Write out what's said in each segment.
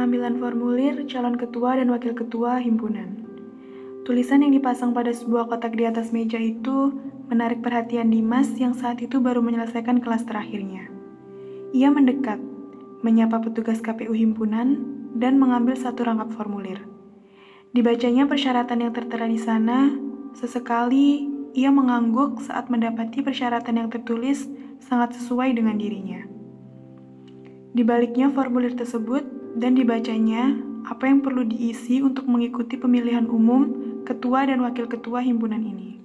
Pengambilan formulir calon ketua dan wakil ketua himpunan. Tulisan yang dipasang pada sebuah kotak di atas meja itu menarik perhatian Dimas yang saat itu baru menyelesaikan kelas terakhirnya. Ia mendekat, menyapa petugas KPU himpunan, dan mengambil satu rangkap formulir. Dibacanya persyaratan yang tertera di sana, sesekali ia mengangguk saat mendapati persyaratan yang tertulis sangat sesuai dengan dirinya. Di baliknya formulir tersebut dan dibacanya apa yang perlu diisi untuk mengikuti pemilihan umum ketua dan wakil ketua himpunan ini.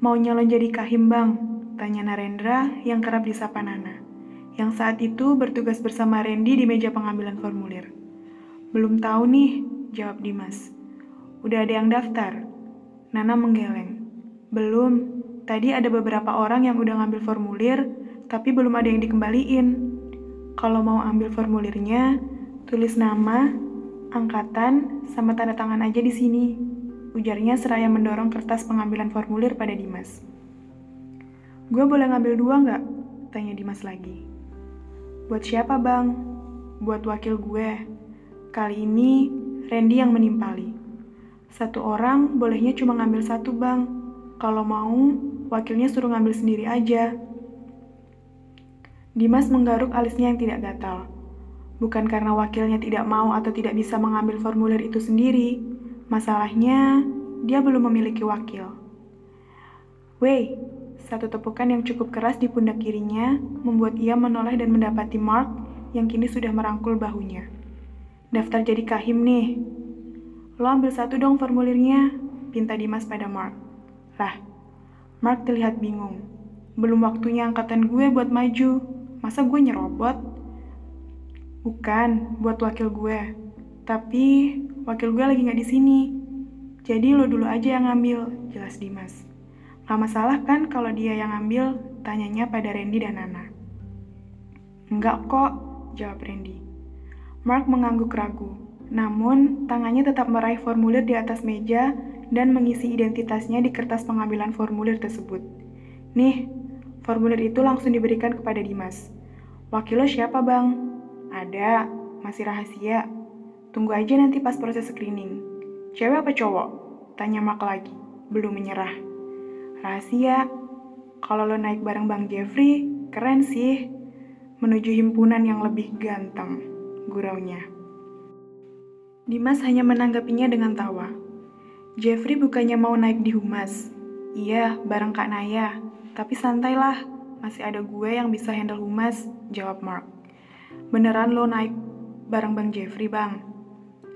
Mau nyalon jadi kahim bang? Tanya Narendra yang kerap disapa Nana, yang saat itu bertugas bersama Randy di meja pengambilan formulir. Belum tahu nih, jawab Dimas. Udah ada yang daftar? Nana menggeleng. Belum, tadi ada beberapa orang yang udah ngambil formulir, tapi belum ada yang dikembaliin. Kalau mau ambil formulirnya, tulis nama, angkatan, sama tanda tangan aja di sini. Ujarnya seraya mendorong kertas pengambilan formulir pada Dimas. Gue boleh ngambil dua nggak? Tanya Dimas lagi. Buat siapa bang? Buat wakil gue. Kali ini Randy yang menimpali. Satu orang bolehnya cuma ngambil satu bang. Kalau mau, wakilnya suruh ngambil sendiri aja. Dimas menggaruk alisnya yang tidak gatal. Bukan karena wakilnya tidak mau atau tidak bisa mengambil formulir itu sendiri. Masalahnya, dia belum memiliki wakil. Wei, satu tepukan yang cukup keras di pundak kirinya membuat ia menoleh dan mendapati Mark yang kini sudah merangkul bahunya. Daftar jadi kahim nih. Lo ambil satu dong formulirnya, pinta Dimas pada Mark. Lah, Mark terlihat bingung. Belum waktunya angkatan gue buat maju. Masa gue nyerobot? Bukan, buat wakil gue. Tapi wakil gue lagi nggak di sini. Jadi lo dulu aja yang ngambil, jelas Dimas. Gak masalah kan kalau dia yang ngambil, tanyanya pada Randy dan Nana. Enggak kok, jawab Randy. Mark mengangguk ragu, namun tangannya tetap meraih formulir di atas meja dan mengisi identitasnya di kertas pengambilan formulir tersebut. Nih, Formulir itu langsung diberikan kepada Dimas. Wakil lo siapa bang? Ada, masih rahasia. Tunggu aja nanti pas proses screening. Cewek apa cowok? Tanya Mark lagi, belum menyerah. Rahasia, kalau lo naik bareng Bang Jeffrey, keren sih. Menuju himpunan yang lebih ganteng, guraunya. Dimas hanya menanggapinya dengan tawa. Jeffrey bukannya mau naik di humas. Iya, bareng Kak Naya. Tapi santailah, masih ada gue yang bisa handle humas, jawab Mark. Beneran lo naik bareng Bang Jeffrey, Bang?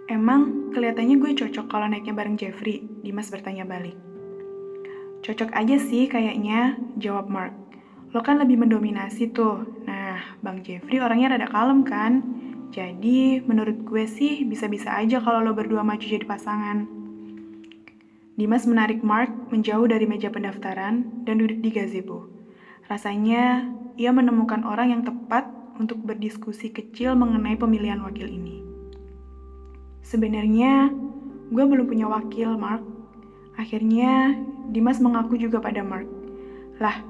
Emang kelihatannya gue cocok kalau naiknya bareng Jeffrey, Dimas bertanya balik. Cocok aja sih kayaknya, jawab Mark. Lo kan lebih mendominasi tuh. Nah, Bang Jeffrey orangnya rada kalem kan? Jadi, menurut gue sih bisa-bisa aja kalau lo berdua maju jadi pasangan. Dimas menarik Mark menjauh dari meja pendaftaran dan duduk di gazebo. Rasanya ia menemukan orang yang tepat untuk berdiskusi kecil mengenai pemilihan wakil ini. Sebenarnya, gue belum punya wakil, Mark. Akhirnya, Dimas mengaku juga pada Mark. Lah,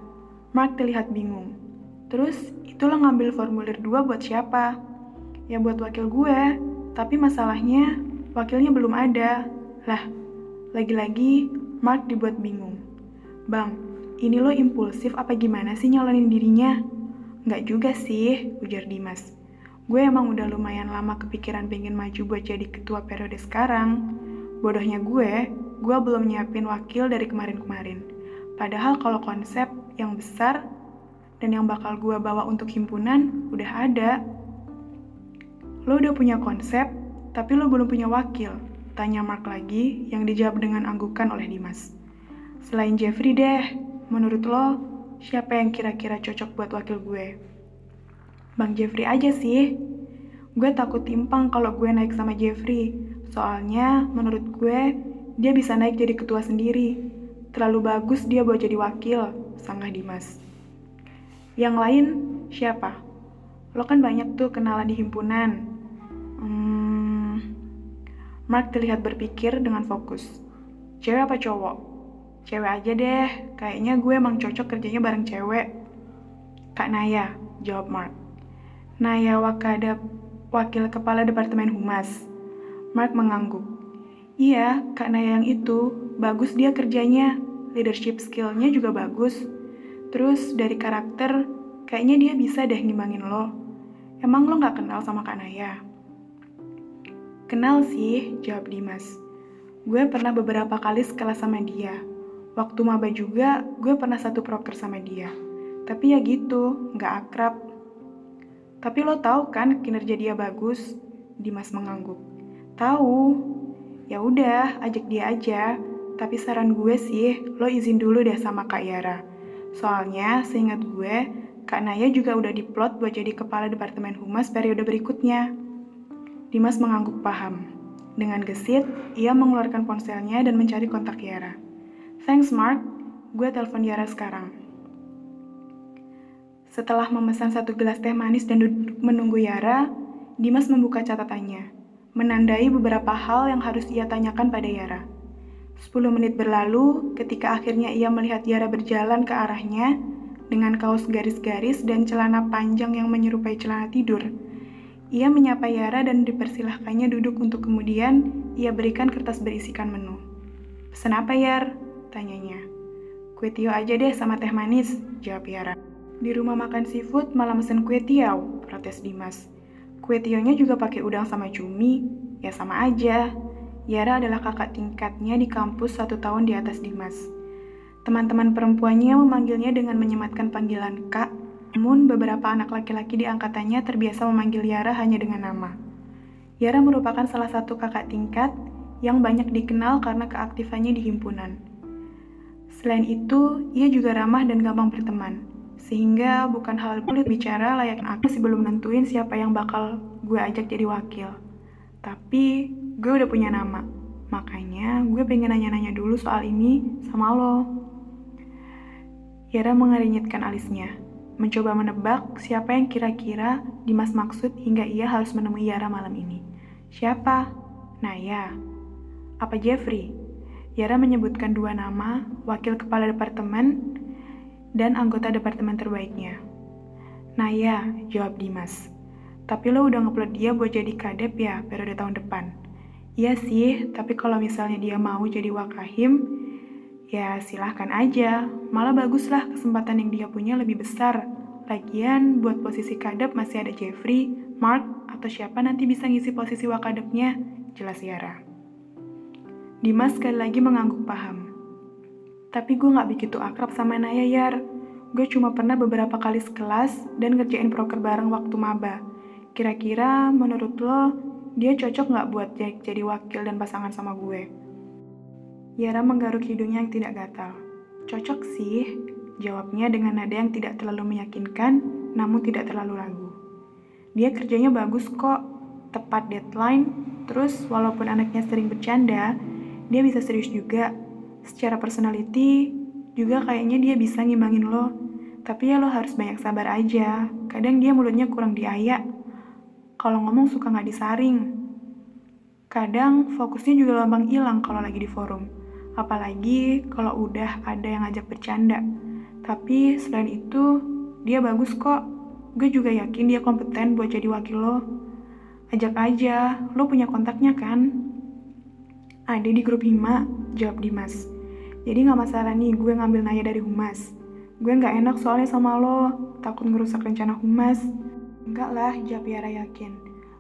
Mark terlihat bingung. Terus, itu lo ngambil formulir dua buat siapa? Ya buat wakil gue, tapi masalahnya wakilnya belum ada. Lah, lagi-lagi, Mark dibuat bingung. Bang, ini lo impulsif apa gimana sih nyalonin dirinya? Nggak juga sih, ujar Dimas. Gue emang udah lumayan lama kepikiran pengen maju buat jadi ketua periode sekarang. Bodohnya gue, gue belum nyiapin wakil dari kemarin-kemarin. Padahal kalau konsep yang besar dan yang bakal gue bawa untuk himpunan udah ada. Lo udah punya konsep, tapi lo belum punya wakil. Tanya Mark lagi, yang dijawab dengan anggukan oleh Dimas. Selain Jeffrey deh, menurut lo, siapa yang kira-kira cocok buat wakil gue? Bang Jeffrey aja sih. Gue takut timpang kalau gue naik sama Jeffrey. Soalnya, menurut gue, dia bisa naik jadi ketua sendiri. Terlalu bagus dia buat jadi wakil, sanggah Dimas. Yang lain, siapa? Lo kan banyak tuh kenalan di himpunan. Mark terlihat berpikir dengan fokus. Cewek apa cowok? Cewek aja deh, kayaknya gue emang cocok kerjanya bareng cewek. Kak Naya, jawab Mark. Naya Wakada Wakil Kepala Departemen Humas. Mark mengangguk. Iya, Kak Naya yang itu, bagus dia kerjanya, leadership skillnya juga bagus. Terus dari karakter, kayaknya dia bisa deh ngimbangin lo. Emang lo gak kenal sama Kak Naya? Kenal sih, jawab Dimas. Gue pernah beberapa kali sekelas sama dia. Waktu maba juga, gue pernah satu proker sama dia. Tapi ya gitu, gak akrab. Tapi lo tahu kan kinerja dia bagus? Dimas mengangguk. Tahu. Ya udah, ajak dia aja. Tapi saran gue sih, lo izin dulu deh sama Kak Yara. Soalnya, seingat gue, Kak Naya juga udah diplot buat jadi kepala Departemen Humas periode berikutnya. Dimas mengangguk paham. Dengan gesit, ia mengeluarkan ponselnya dan mencari kontak Yara. Thanks Mark, gue telepon Yara sekarang. Setelah memesan satu gelas teh manis dan duduk menunggu Yara, Dimas membuka catatannya, menandai beberapa hal yang harus ia tanyakan pada Yara. Sepuluh menit berlalu ketika akhirnya ia melihat Yara berjalan ke arahnya dengan kaos garis-garis dan celana panjang yang menyerupai celana tidur. Ia menyapa Yara dan dipersilahkannya duduk untuk kemudian ia berikan kertas berisikan menu. Pesan apa Yar? Tanyanya. Kue tio aja deh sama teh manis, jawab Yara. Di rumah makan seafood malah mesen kue tiaw, protes Dimas. Kue tionya juga pakai udang sama cumi, ya sama aja. Yara adalah kakak tingkatnya di kampus satu tahun di atas Dimas. Teman-teman perempuannya memanggilnya dengan menyematkan panggilan Kak, namun beberapa anak laki-laki di angkatannya terbiasa memanggil Yara hanya dengan nama. Yara merupakan salah satu kakak tingkat yang banyak dikenal karena keaktifannya di himpunan. Selain itu, ia juga ramah dan gampang berteman, sehingga bukan hal sulit bicara layaknya aku sih belum nentuin siapa yang bakal gue ajak jadi wakil. Tapi gue udah punya nama. Makanya gue pengen nanya-nanya dulu soal ini sama lo. Yara mengerinyitkan alisnya, mencoba menebak siapa yang kira-kira Dimas maksud hingga ia harus menemui Yara malam ini. Siapa? Naya. Apa Jeffrey? Yara menyebutkan dua nama, wakil kepala departemen dan anggota departemen terbaiknya. Naya, jawab Dimas. Tapi lo udah ngeplot dia buat jadi kadep ya periode tahun depan. Iya sih, tapi kalau misalnya dia mau jadi wakahim, ya silahkan aja. Malah baguslah kesempatan yang dia punya lebih besar. Lagian, buat posisi kadep masih ada Jeffrey, Mark, atau siapa nanti bisa ngisi posisi wakadepnya, jelas Yara. Dimas sekali lagi mengangguk paham. Tapi gue gak begitu akrab sama Naya, Yar. Gue cuma pernah beberapa kali sekelas dan ngerjain proker bareng waktu maba. Kira-kira menurut lo, dia cocok nggak buat jadi wakil dan pasangan sama gue? Yara menggaruk hidungnya yang tidak gatal. Cocok sih, jawabnya dengan nada yang tidak terlalu meyakinkan, namun tidak terlalu ragu. Dia kerjanya bagus kok, tepat deadline, terus walaupun anaknya sering bercanda, dia bisa serius juga. Secara personality, juga kayaknya dia bisa ngimbangin lo. Tapi ya lo harus banyak sabar aja, kadang dia mulutnya kurang diayak kalau ngomong suka nggak disaring. Kadang fokusnya juga gampang hilang kalau lagi di forum. Apalagi kalau udah ada yang ngajak bercanda. Tapi selain itu, dia bagus kok. Gue juga yakin dia kompeten buat jadi wakil lo. Ajak aja, lo punya kontaknya kan? Ada di grup Hima, jawab Dimas. Jadi gak masalah nih gue ngambil Naya dari Humas. Gue gak enak soalnya sama lo, takut ngerusak rencana Humas. Enggak lah, jawab Yara yakin.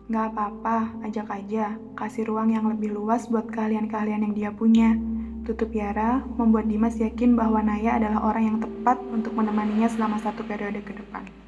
Enggak apa-apa, ajak aja. Kasih ruang yang lebih luas buat kalian-kalian yang dia punya. Tutup Yara membuat Dimas yakin bahwa Naya adalah orang yang tepat untuk menemaninya selama satu periode ke depan.